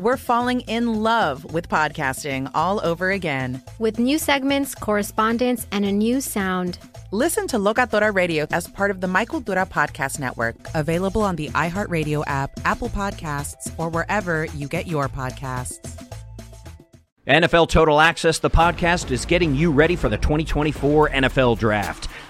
we're falling in love with podcasting all over again. with new segments, correspondence, and a new sound. Listen to Locatora Radio as part of the My Cultura Podcast Network, available on the iHeartRadio app, Apple Podcasts, or wherever you get your podcasts. NFL Total Access, the podcast, is getting you ready for the 2024 NFL Draft.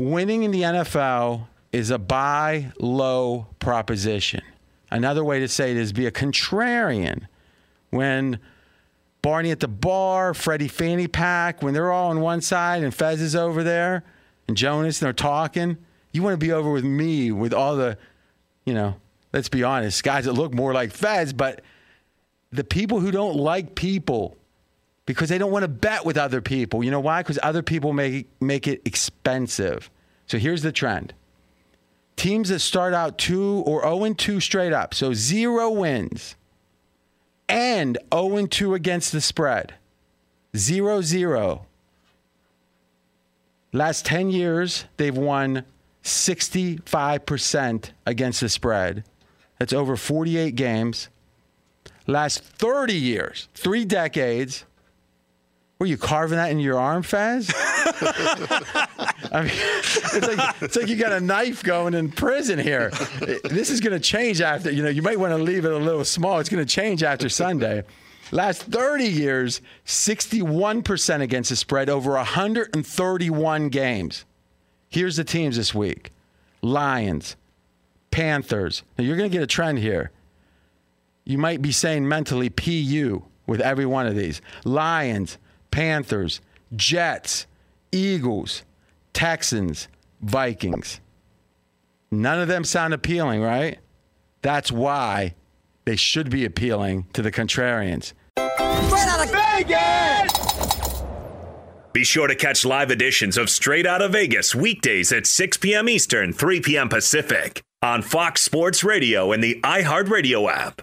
Winning in the NFL is a buy low proposition. Another way to say it is be a contrarian. When Barney at the bar, Freddie Fanny Pack, when they're all on one side and Fez is over there and Jonas and they're talking, you want to be over with me with all the, you know, let's be honest, guys that look more like Fez, but the people who don't like people because they don't want to bet with other people. You know why? Because other people make make it expensive. So here's the trend. Teams that start out 2 or 0 and 2 straight up, so 0 wins and 0 and 2 against the spread. 0 0. Last 10 years, they've won 65% against the spread. That's over 48 games. Last 30 years, three decades, were you carving that in your arm, Fez? I mean, it's like it's like you got a knife going in prison here. This is going to change after you know. You might want to leave it a little small. It's going to change after Sunday. Last 30 years, 61% against the spread over 131 games. Here's the teams this week: Lions, Panthers. Now you're going to get a trend here. You might be saying mentally PU with every one of these: Lions. Panthers, Jets, Eagles, Texans, Vikings. None of them sound appealing, right? That's why they should be appealing to the contrarians. Straight out of Vegas! Be sure to catch live editions of Straight Out of Vegas weekdays at 6 p.m. Eastern, 3 p.m. Pacific on Fox Sports Radio and the iHeartRadio app.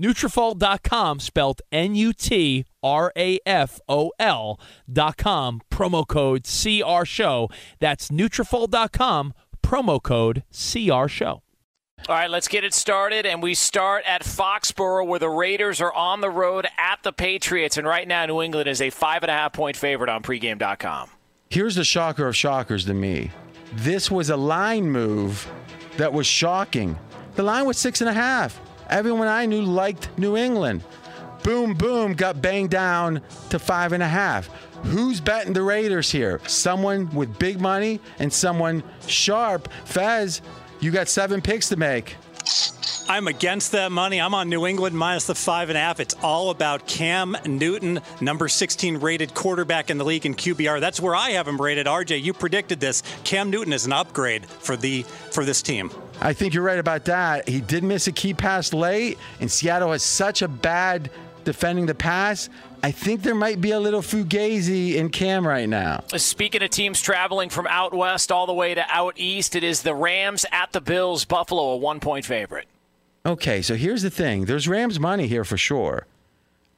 Nutrafol.com, spelled N-U-T-R-A-F-O-L dot com, promo code CR Show. That's Nutrafol.com, promo code CR Show. All right, let's get it started. And we start at Foxborough, where the Raiders are on the road at the Patriots. And right now, New England is a five and a half point favorite on pregame.com. Here's the shocker of shockers to me. This was a line move that was shocking. The line was six and a half. Everyone I knew liked New England. Boom, boom, got banged down to five and a half. Who's betting the Raiders here? Someone with big money and someone sharp. Fez, you got seven picks to make. I'm against that money. I'm on New England minus the five and a half. It's all about Cam Newton, number 16 rated quarterback in the league in QBR. That's where I have him rated. RJ, you predicted this. Cam Newton is an upgrade for the for this team. I think you're right about that. He did miss a key pass late, and Seattle has such a bad defending the pass. I think there might be a little fugazi in Cam right now. Speaking of teams traveling from out west all the way to out east, it is the Rams at the Bills. Buffalo, a one point favorite. Okay, so here's the thing. There's Rams money here for sure.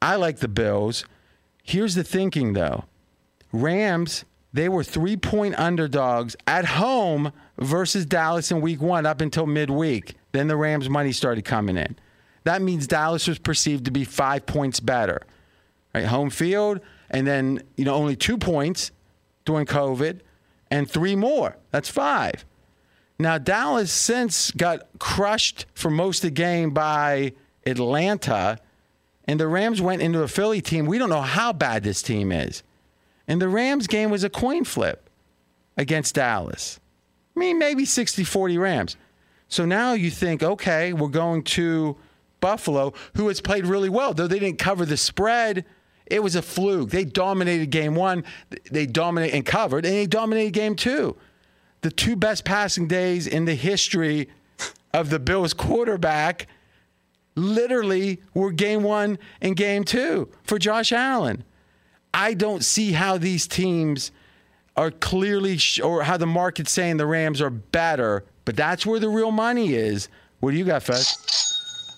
I like the Bills. Here's the thinking though. Rams, they were 3-point underdogs at home versus Dallas in week 1 up until midweek. Then the Rams money started coming in. That means Dallas was perceived to be 5 points better. Right, home field and then, you know, only 2 points during COVID and 3 more. That's 5. Now, Dallas since got crushed for most of the game by Atlanta, and the Rams went into a Philly team. We don't know how bad this team is. And the Rams game was a coin flip against Dallas. I mean, maybe 60 40 Rams. So now you think, okay, we're going to Buffalo, who has played really well, though they didn't cover the spread. It was a fluke. They dominated game one, they dominated and covered, and they dominated game two. The two best passing days in the history of the Bills quarterback literally were game one and game two for Josh Allen. I don't see how these teams are clearly, sh- or how the market's saying the Rams are better, but that's where the real money is. What do you got, Fez?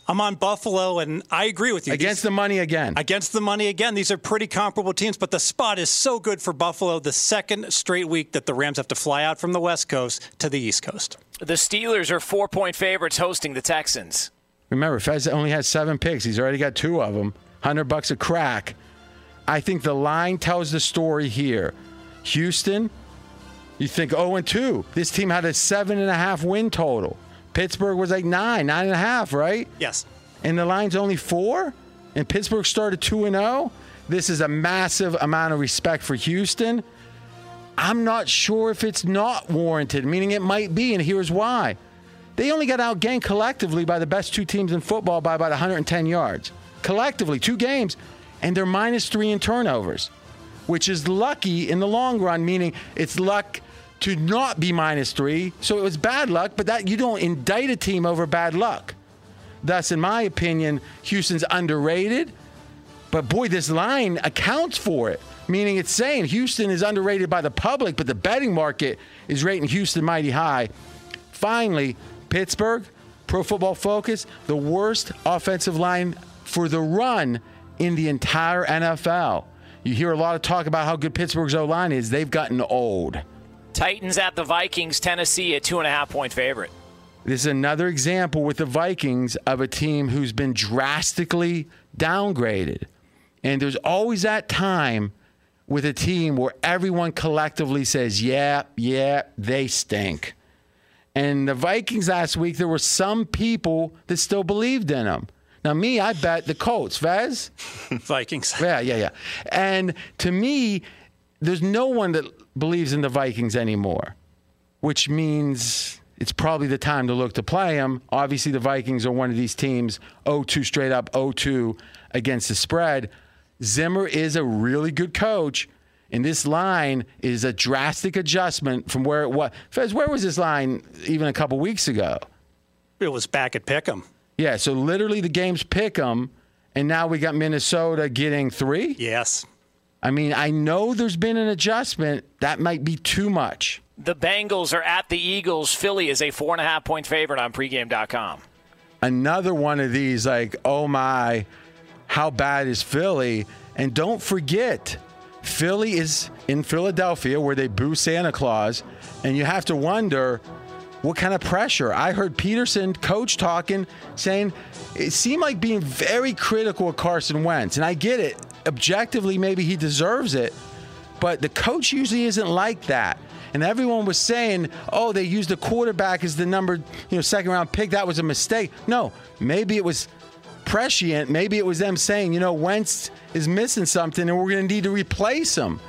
I'm on Buffalo, and I agree with you. Against the money again. Against the money again. These are pretty comparable teams, but the spot is so good for Buffalo the second straight week that the Rams have to fly out from the West Coast to the East Coast. The Steelers are four point favorites hosting the Texans. Remember, Fez only has seven picks. He's already got two of them. 100 bucks a crack. I think the line tells the story here. Houston, you think 0 and 2. This team had a seven and a half win total. Pittsburgh was like nine, nine and a half, right? Yes. And the line's only four? And Pittsburgh started 2 and 0? This is a massive amount of respect for Houston. I'm not sure if it's not warranted, meaning it might be, and here's why. They only got outgained collectively by the best two teams in football by about 110 yards. Collectively, two games, and they're minus three in turnovers, which is lucky in the long run, meaning it's luck to not be minus three. So it was bad luck, but that you don't indict a team over bad luck. Thus, in my opinion, Houston's underrated. But boy, this line accounts for it, meaning it's saying Houston is underrated by the public, but the betting market is rating Houston mighty high. Finally, Pittsburgh, Pro Football Focus, the worst offensive line for the run in the entire NFL. You hear a lot of talk about how good Pittsburgh's O line is. They've gotten old. Titans at the Vikings, Tennessee, a two and a half point favorite. This is another example with the Vikings of a team who's been drastically downgraded. And there's always that time with a team where everyone collectively says, yeah, yeah, they stink. And the Vikings last week, there were some people that still believed in them. Now, me, I bet the Colts. Fez? Vikings. Yeah, yeah, yeah. And to me, there's no one that believes in the Vikings anymore, which means it's probably the time to look to play them. Obviously, the Vikings are one of these teams 0 2 straight up, 0 2 against the spread. Zimmer is a really good coach, and this line is a drastic adjustment from where it was. Fez, where was this line even a couple weeks ago? It was back at Pick'em. Yeah, so literally the games pick them, and now we got Minnesota getting three? Yes. I mean, I know there's been an adjustment. That might be too much. The Bengals are at the Eagles. Philly is a four and a half point favorite on pregame.com. Another one of these, like, oh my, how bad is Philly? And don't forget, Philly is in Philadelphia where they boo Santa Claus, and you have to wonder what kind of pressure. I heard Pederson, coach, talking, saying it seemed like being very critical of Carson Wentz, and I get it. Objectively, maybe he deserves it, but the coach usually isn't like that. And everyone was saying, "Oh, they used the quarterback as the number, you know, second round pick. That was a mistake." No, maybe it was prescient. Maybe it was them saying, "You know, Wentz is missing something, and we're going to need to replace him."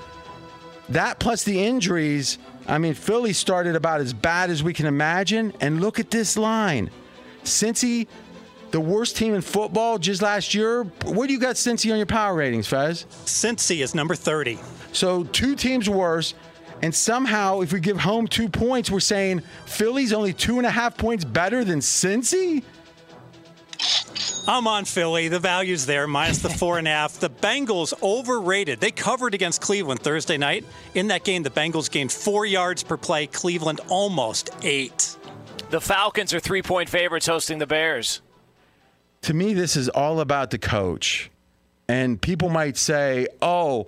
That plus the injuries. I mean, Philly started about as bad as we can imagine. And look at this line. Cincy, the worst team in football just last year. Where do you got Cincy on your power ratings, Fez? Cincy is number 30. So two teams worse. And somehow, if we give home two points, we're saying Philly's only two and a half points better than Cincy? I'm on Philly. The value's there, minus the four and a half. The Bengals overrated. They covered against Cleveland Thursday night. In that game, the Bengals gained four yards per play. Cleveland almost eight. The Falcons are three point favorites hosting the Bears. To me, this is all about the coach. And people might say, oh,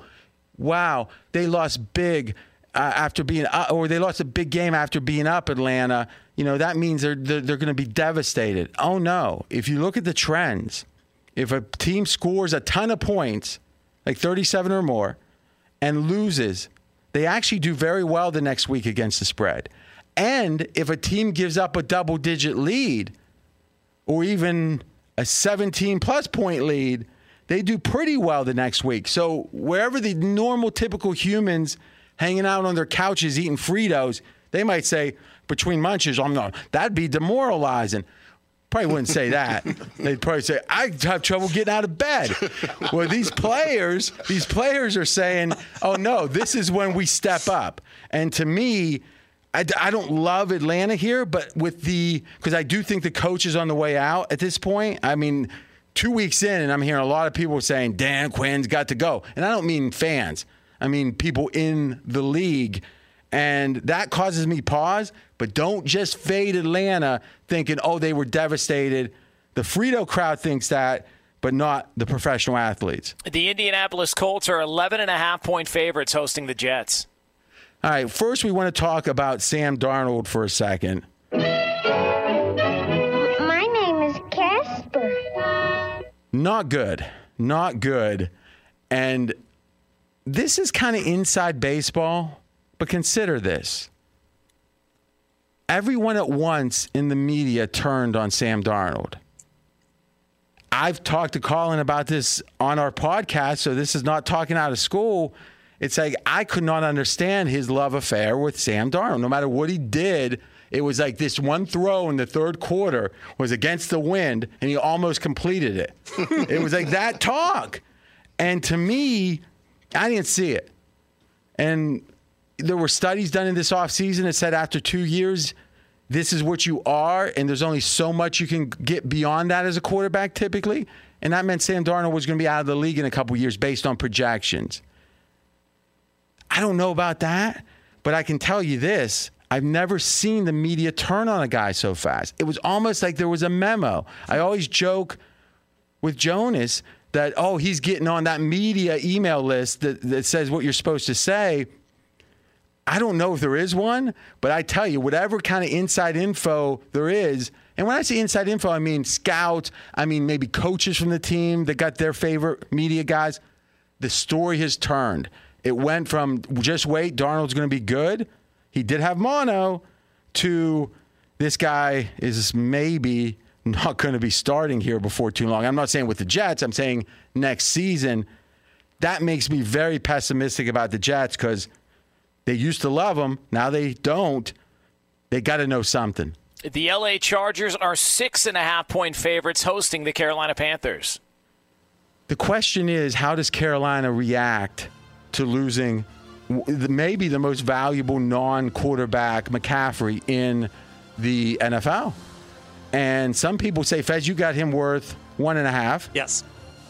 wow, they lost big uh, after being up, or they lost a big game after being up Atlanta. You know, that means they're, they're, they're going to be devastated. Oh, no. If you look at the trends, if a team scores a ton of points, like 37 or more, and loses, they actually do very well the next week against the spread. And if a team gives up a double digit lead or even a 17 plus point lead, they do pretty well the next week. So wherever the normal, typical humans hanging out on their couches eating Fritos, they might say, between munches, I'm not. That'd be demoralizing. Probably wouldn't say that. They'd probably say, I have trouble getting out of bed. Well, these players, these players are saying, oh no, this is when we step up. And to me, I, I don't love Atlanta here, but with the, because I do think the coach is on the way out at this point. I mean, two weeks in, and I'm hearing a lot of people saying, Dan Quinn's got to go. And I don't mean fans, I mean people in the league. And that causes me pause, but don't just fade Atlanta thinking, oh, they were devastated. The Frito crowd thinks that, but not the professional athletes. The Indianapolis Colts are 11 and a half point favorites hosting the Jets. All right, first we want to talk about Sam Darnold for a second. My name is Casper. Not good. Not good. And this is kind of inside baseball, but consider this. Everyone at once in the media turned on Sam Darnold. I've talked to Colin about this on our podcast, so this is not talking out of school. It's like I could not understand his love affair with Sam Darnold. No matter what he did, it was like this one throw in the third quarter was against the wind, and he almost completed it. it was like that talk. And to me, I didn't see it. And there were studies done in this offseason that said after two years, this is what you are, and there's only so much you can get beyond that as a quarterback typically. And that meant Sam Darnold was going to be out of the league in a couple years based on projections. I don't know about that, but I can tell you this. I've never seen the media turn on a guy so fast. It was almost like there was a memo. I always joke with Jonas that, oh, he's getting on that media email list that, that says what you're supposed to say. I don't know if there is one, but I tell you, whatever kind of inside info there is, and when I say inside info, I mean scouts, I mean maybe coaches from the team that got their favorite media guys. The story has turned. It went from just wait, Darnold's going to be good. He did have mono to this guy is maybe not going to be starting here before too long. I'm not saying with the Jets, I'm saying next season. That makes me very pessimistic about the Jets because they used to love him. Now they don't. They got to know something. The LA Chargers are six and a half point favorites hosting the Carolina Panthers. The question is how does Carolina react to losing maybe the most valuable non quarterback, McCaffrey, in the NFL? And some people say, Fez, you got him worth one and a half. Yes.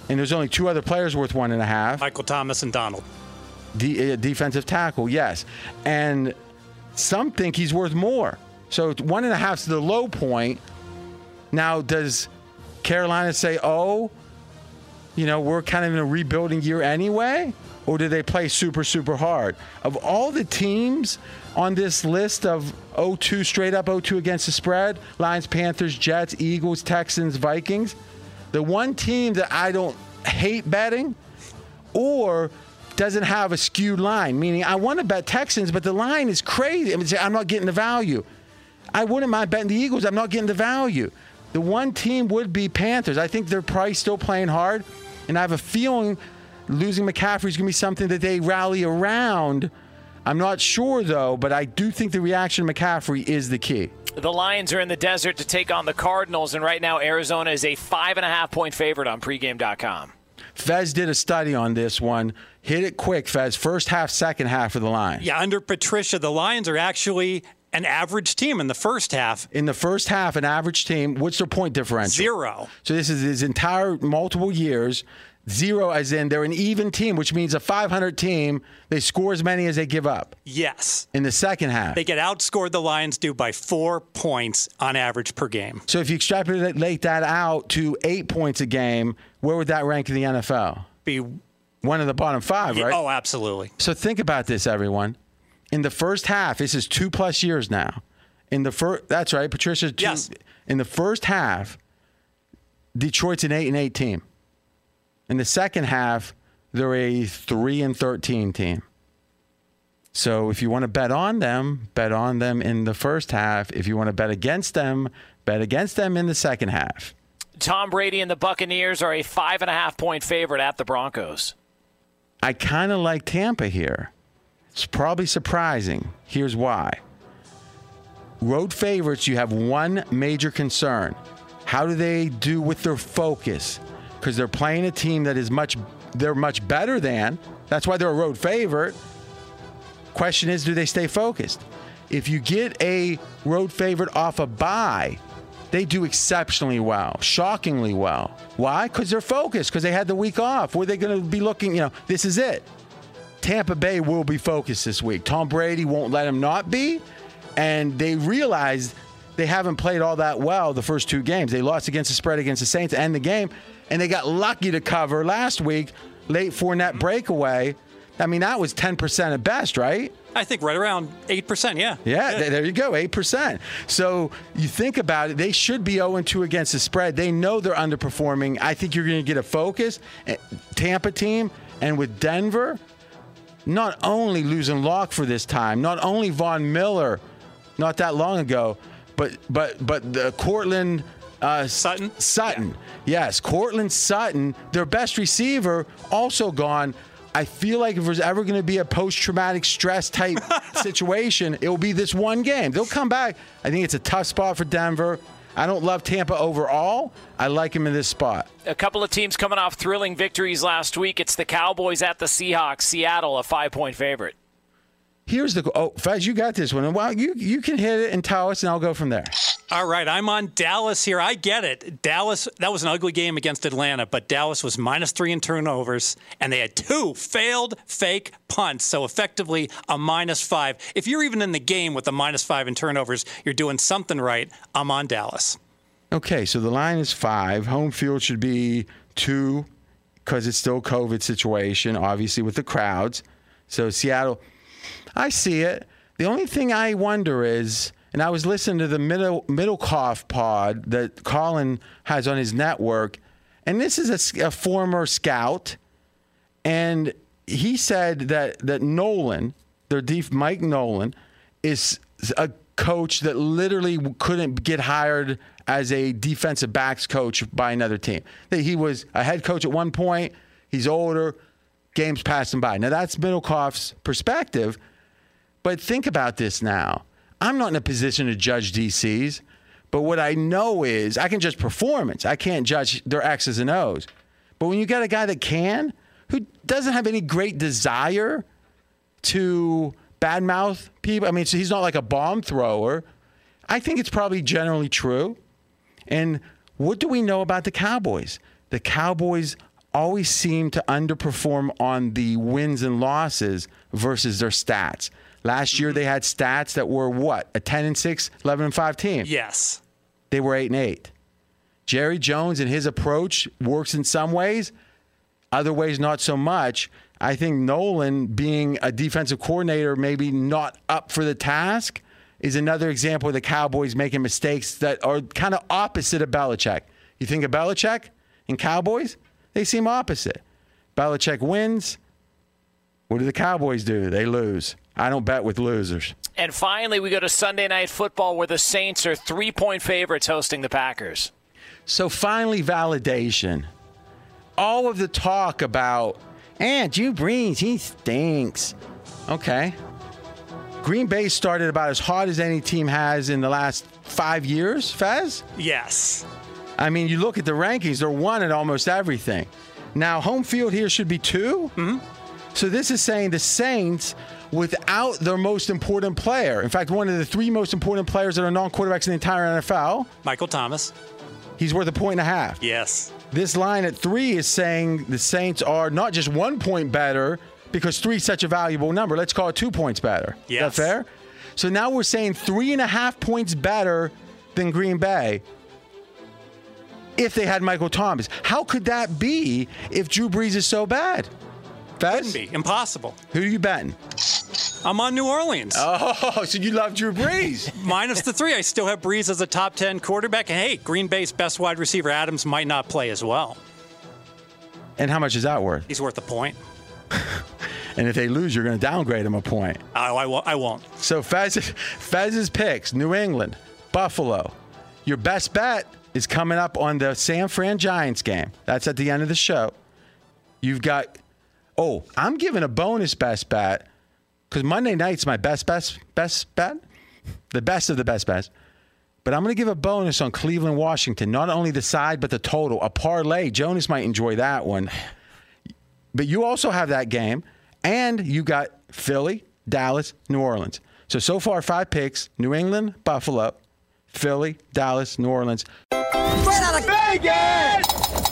And there's only two other players worth one and a half. Michael Thomas and Donald. De- uh, defensive tackle, yes. And some think he's worth more. So one and a half is the low point. Now, does Carolina say, oh, you know, we're kind of in a rebuilding year anyway? Or do they play super, super hard? Of all the teams on this list of 0 2, straight up 0 2 against the spread Lions, Panthers, Jets, Eagles, Texans, Vikings the one team that I don't hate betting or doesn't have a skewed line, meaning I want to bet Texans, but the line is crazy. I I'm not getting the value. I wouldn't mind betting the Eagles. I'm not getting the value. The one team would be Panthers. I think they're probably still playing hard, and I have a feeling losing McCaffrey is going to be something that they rally around. I'm not sure though, but I do think the reaction to McCaffrey is the key. The Lions are in the desert to take on the Cardinals, and right now Arizona is a five and a half point favorite on pregame.com. Fez did a study on this one. Hit it quick, Fez. First half, second half of the Lions. Yeah, under Patricia, the Lions are actually an average team in the first half. In the first half, an average team. What's their point differential? Zero. So this is his entire multiple years. Zero, as in they're an even team, which means a 500 team, they score as many as they give up. Yes. In the second half. They get outscored, the Lions do, by four points on average per game. So if you extrapolate that out to eight points a game, where would that rank in the NFL? Be one of the bottom five, yeah, right? Oh, absolutely. So think about this, everyone. In the first half, this is two plus years now. In the first, that's right, Patricia. Two, yes. In the first half, Detroit's an eight and eight team. In the second half, they're a three and thirteen team. So if you want to bet on them, bet on them in the first half. If you want to bet against them, bet against them in the second half. Tom Brady and the Buccaneers are a five and a half point favorite at the Broncos. I kind of like Tampa here. It's probably surprising. Here's why. Road favorites, you have one major concern. How do they do with their focus? Because they're playing a team that is much they're much better than. That's why they're a road favorite. Question is, do they stay focused? If you get a road favorite off a bye, they do exceptionally well, shockingly well. Why? Because they're focused, because they had the week off. Were they going to be looking, you know, this is it. Tampa Bay will be focused this week. Tom Brady won't let them not be. And they realized they haven't played all that well the first two games. They lost against the spread against the Saints and the game, and they got lucky to cover last week, late Fournette breakaway. I mean, that was 10% at best, right? I think right around 8%, yeah. Yeah, th- there you go, 8%. So you think about it, they should be 0 2 against the spread. They know they're underperforming. I think you're going to get a focus. eh, Tampa team, and with Denver, not only losing Lock for this time, not only Von Miller, not that long ago, but but but the Courtland uh, Sutton. Sutton, yes, Courtland Sutton, their best receiver, also gone. I feel like if there's ever going to be a post-traumatic stress type situation, it will be this one game. They'll come back. I think it's a tough spot for Denver. I don't love Tampa overall. I like him in this spot. A couple of teams coming off thrilling victories last week. It's the Cowboys at the Seahawks. Seattle, a five point favorite. Here's the oh, Fez, you got this one. Well, you you can hit it and tell us, and I'll go from there. All right, I'm on Dallas here. I get it. Dallas, that was an ugly game against Atlanta, but Dallas was minus three in turnovers, and they had two failed fake punts, so effectively a minus five. If you're even in the game with a minus five in turnovers, you're doing something right. I'm on Dallas. Okay, so the line is five. Home field should be two because it's still COVID situation, obviously with the crowds. So Seattle, I see it. The only thing I wonder is, and I was listening to the middle Middlecoff pod that Colin has on his network, and this is a former scout, and he said that that Nolan, their def, Mike Nolan, is a coach that literally couldn't get hired as a defensive backs coach by another team. That he was a head coach at one point. He's older. Games passing by. Now that's Middlecoff's perspective. But think about this now. I'm not in a position to judge DCs, but what I know is I can judge performance. I can't judge their X's and O's. But when you got a guy that can, who doesn't have any great desire to badmouth people, I mean, so he's not like a bomb thrower. I think it's probably generally true. And what do we know about the Cowboys? The Cowboys always seem to underperform on the wins and losses versus their stats. Last year mm-hmm. they had stats that were what? A 10 and 6, 11 and 5 team. Yes. They were 8 and 8. Jerry Jones and his approach works in some ways, other ways not so much. I think Nolan being a defensive coordinator maybe not up for the task is another example of the Cowboys making mistakes that are kind of opposite of Belichick. You think of Belichick and Cowboys, they seem opposite. Belichick wins. What do the Cowboys do? They lose. I don't bet with losers. And finally, we go to Sunday Night Football where the Saints are three point favorites hosting the Packers. So finally, validation. All of the talk about, and Drew Brees, he stinks. Okay. Green Bay started about as hot as any team has in the last five years, Fez. Yes. I mean, you look at the rankings, they're one at almost everything. Now, home field here should be 2 Mm-hmm. So this is saying the Saints, without their most important player, in fact, one of the three most important players that are non quarterbacks in the entire NFL, Michael Thomas. he's worth a point and a half. Yes. This line at three is saying the Saints are not just one point better because three is such a valuable number. Let's call it two points better. Yes. Is that fair? So now we're saying three and a half points better than Green Bay if they had Michael Thomas. How could that be if Drew Brees is so bad? Fez? Couldn't be. Impossible. Who are you betting? I'm on New Orleans. Oh, so you love Drew Brees. Minus the three. I still have Brees as a top 10 quarterback. And hey, Green Bay's best wide receiver, Adams, might not play as well. and how much is that worth? He's worth a point. And if they lose, you're going to downgrade them a point. Oh, I won't. I won't. So Fez, Fez's picks: New England, Buffalo. Your best bet is coming up on the San Fran Giants game. That's at the end of the show. You've got. Oh, I'm giving a bonus best bet because Monday night's my best best best bet, the best of the best bets. But I'm going to give a bonus on Cleveland, Washington. Not only the side, but the total. A parlay. Jonas might enjoy that one. But you also have that game, and you got Philly, Dallas, New Orleans. So so far, five picks: New England, Buffalo, Philly, Dallas, New Orleans. Straight out of Vegas!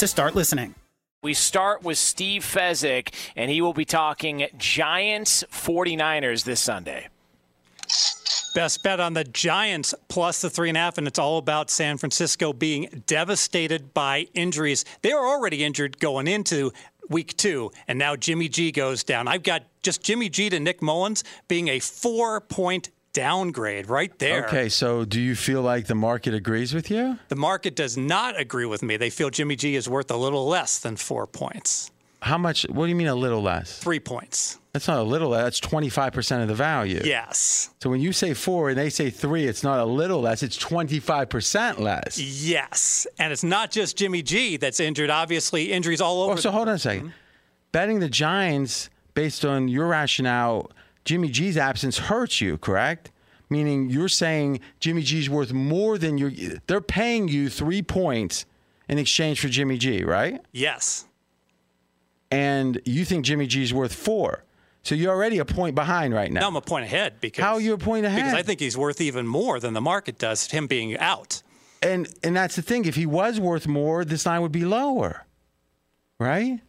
to start listening. We start with Steve Fezzik, and he will be talking Giants 49ers this Sunday. Best bet on the Giants plus the three and a half, and it's all about San Francisco being devastated by injuries. They were already injured going into week two, and now Jimmy G goes down. I've got just Jimmy G to Nick Mullens being a four point downgrade right there. Okay, so do you feel like the market agrees with you? The market does not agree with me. They feel Jimmy G is worth a little less than four points. How much? What do you mean a little less? Three points. That's not a little. That's twenty five percent of the value. Yes. So when you say four and they say three, it's not a little less. It's twenty five percent less. Yes, and it's not just Jimmy G that's injured. Obviously, injuries all over. Oh, so hold on a 2nd Mm-hmm. Betting the Giants based on your rationale, Jimmy G's absence hurts you, correct? Meaning you're saying Jimmy G's worth more than you. They're paying you three points in exchange for Jimmy G, right? Yes. And you think Jimmy G's worth four. So you're already a point behind right now. Now I'm a point ahead because How are you a point ahead? Because I think he's worth even more than the market does. Him being out. and and that's the thing. If he was worth more, this line would be lower, right?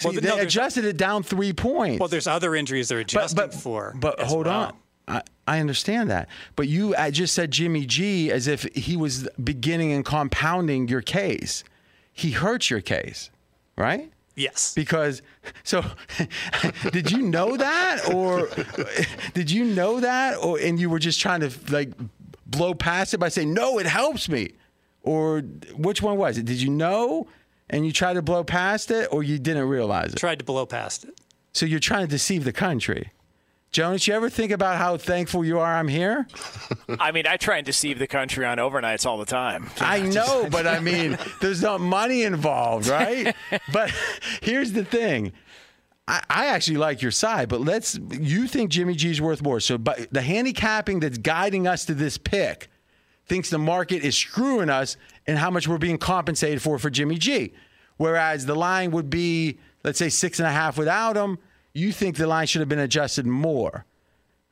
See, Well, they no, adjusted it down three points. Well, there's other injuries they're adjusting for. But as hold well. on. I, I understand that. But you I just said Jimmy G as if he was beginning and compounding your case. He hurts your case, right? Yes. Because so did you know that or did you know that or and you were just trying to like blow past it by saying no it helps me or which one was it? Did you know and you tried to blow past it or you didn't realize it? Tried to blow past it. So you're trying to deceive the country. Jonas, you ever think about how thankful you are I'm here? I mean, I try and deceive the country on overnights all the time. I know, but I mean, there's no money involved, right? but here's the thing. I, I actually like your side, but let's. You think Jimmy G's worth more? So, but the handicapping that's guiding us to this pick thinks the market is screwing us and how much we're being compensated for for Jimmy G. Whereas the line would be, let's say, six and a half without him. You think the line should have been adjusted more.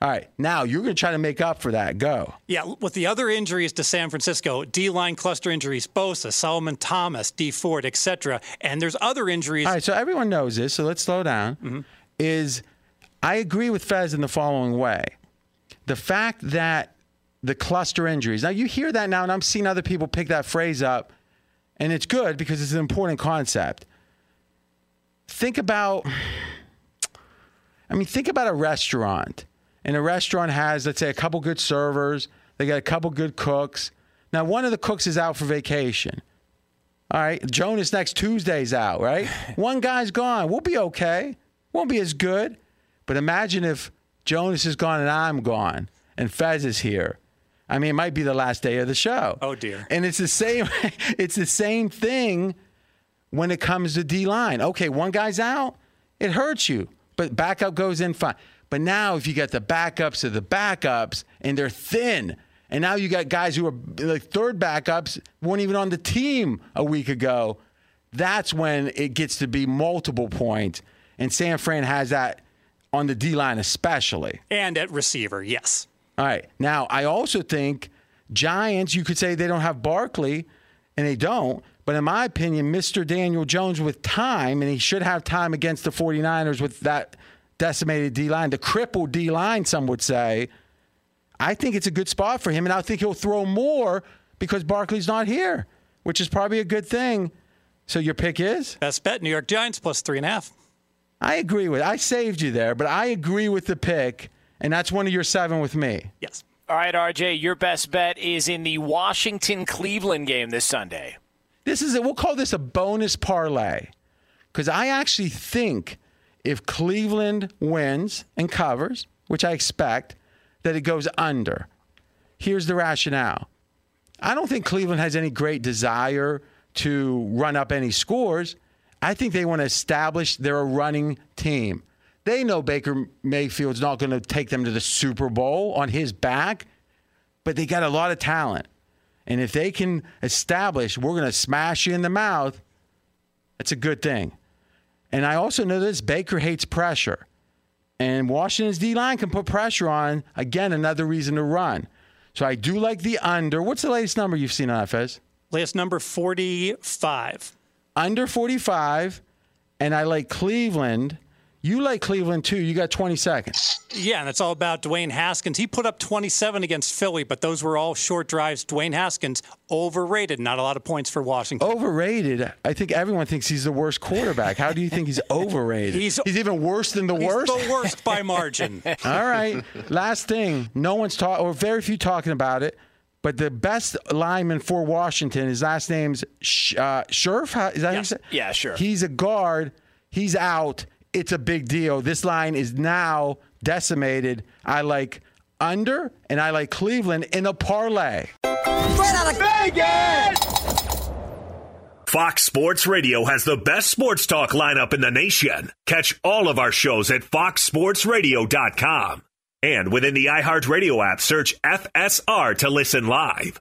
All right, now you're going to try to make up for that. Go. Yeah, with the other injuries to San Francisco, D-line cluster injuries, Bosa, Solomon Thomas, Dee Ford, etc. And there's other injuries. All right, so everyone knows this, so let's slow down. Mm-hmm. Is I agree with Fez in the following way. The fact that the cluster injuries, now you hear that now, and I'm seeing other people pick that phrase up, and it's good because it's an important concept. Think about, I mean, think about a restaurant, and a restaurant has, let's say, a couple good servers, they got a couple good cooks. Now, one of the cooks is out for vacation. All right, Jonas next Tuesday's out, right? One guy's gone. We'll be okay. Won't be as good. But imagine if Jonas is gone and I'm gone and Fez is here. I mean, it might be the last day of the show. Oh dear. And it's the same it's the same thing when it comes to D line. Okay, one guy's out, it hurts you, but backup goes in fine. But now if you got the backups of the backups and they're thin, and now you got guys who are like third backups weren't even on the team a week ago. That's when it gets to be multiple points, and San Fran has that on the D line especially. And at receiver, yes. All right. Now, I also think Giants, you could say they don't have Barkley, and they don't. But in my opinion, Mr. Daniel Jones with time, and he should have time against the 49ers with that decimated D line, the crippled D line, some would say. I think it's a good spot for him, and I think he'll throw more because Barkley's not here, which is probably a good thing. So your pick is? Best bet, New York Giants plus three and a half. I agree with. I saved you there, but I agree with the pick, and that's one of your seven with me. Yes. All right, RJ, your best bet is in the Washington Cleveland game this Sunday. This is a, we'll call this a bonus parlay because I actually think if Cleveland wins and covers, which I expect, that it goes under. Here's the rationale. I don't think Cleveland has any great desire to run up any scores. I think they want to establish they're a running team. They know Baker Mayfield's not going to take them to the Super Bowl on his back, but they got a lot of talent. And if they can establish we're going to smash you in the mouth, that's a good thing. And I also know this Baker hates pressure. And Washington's D line can put pressure on. Again, another reason to run. So I do like the under. What's the latest number you've seen on FS? Latest number 45. Under 45. And I like Cleveland. You like Cleveland too. You got 20 seconds. Yeah, and it's all about Dwayne Haskins. He put up 27 against Philly, but those were all short drives. Dwayne Haskins, overrated. Not a lot of points for Washington. Overrated. I think everyone thinks he's the worst quarterback. How do you think he's overrated? He's- he's even worse than the He's worst. the worst by margin. All right. Last thing. No one's talking, or very few talking about it. But the best lineman for Washington, his last name's Sh- uh, Scherff. How- Is that how you Yes. say? Yeah, sure. He's a guard. He's out. It's a big deal. This line is now decimated. I like under, and I like Cleveland in a parlay. Straight out of Vegas! Fox Sports Radio has the best sports talk lineup in the nation. Catch all of our shows at foxsportsradio.com. And within the iHeartRadio app, search FSR to listen live.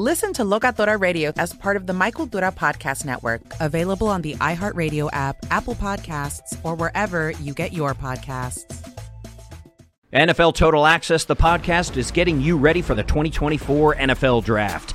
Listen to Locatora Radio as part of the My Cultura Podcast Network, available on the iHeartRadio app, Apple Podcasts, or wherever you get your podcasts. NFL Total Access, the podcast, is getting you ready for the 2024 NFL Draft.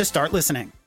to start listening.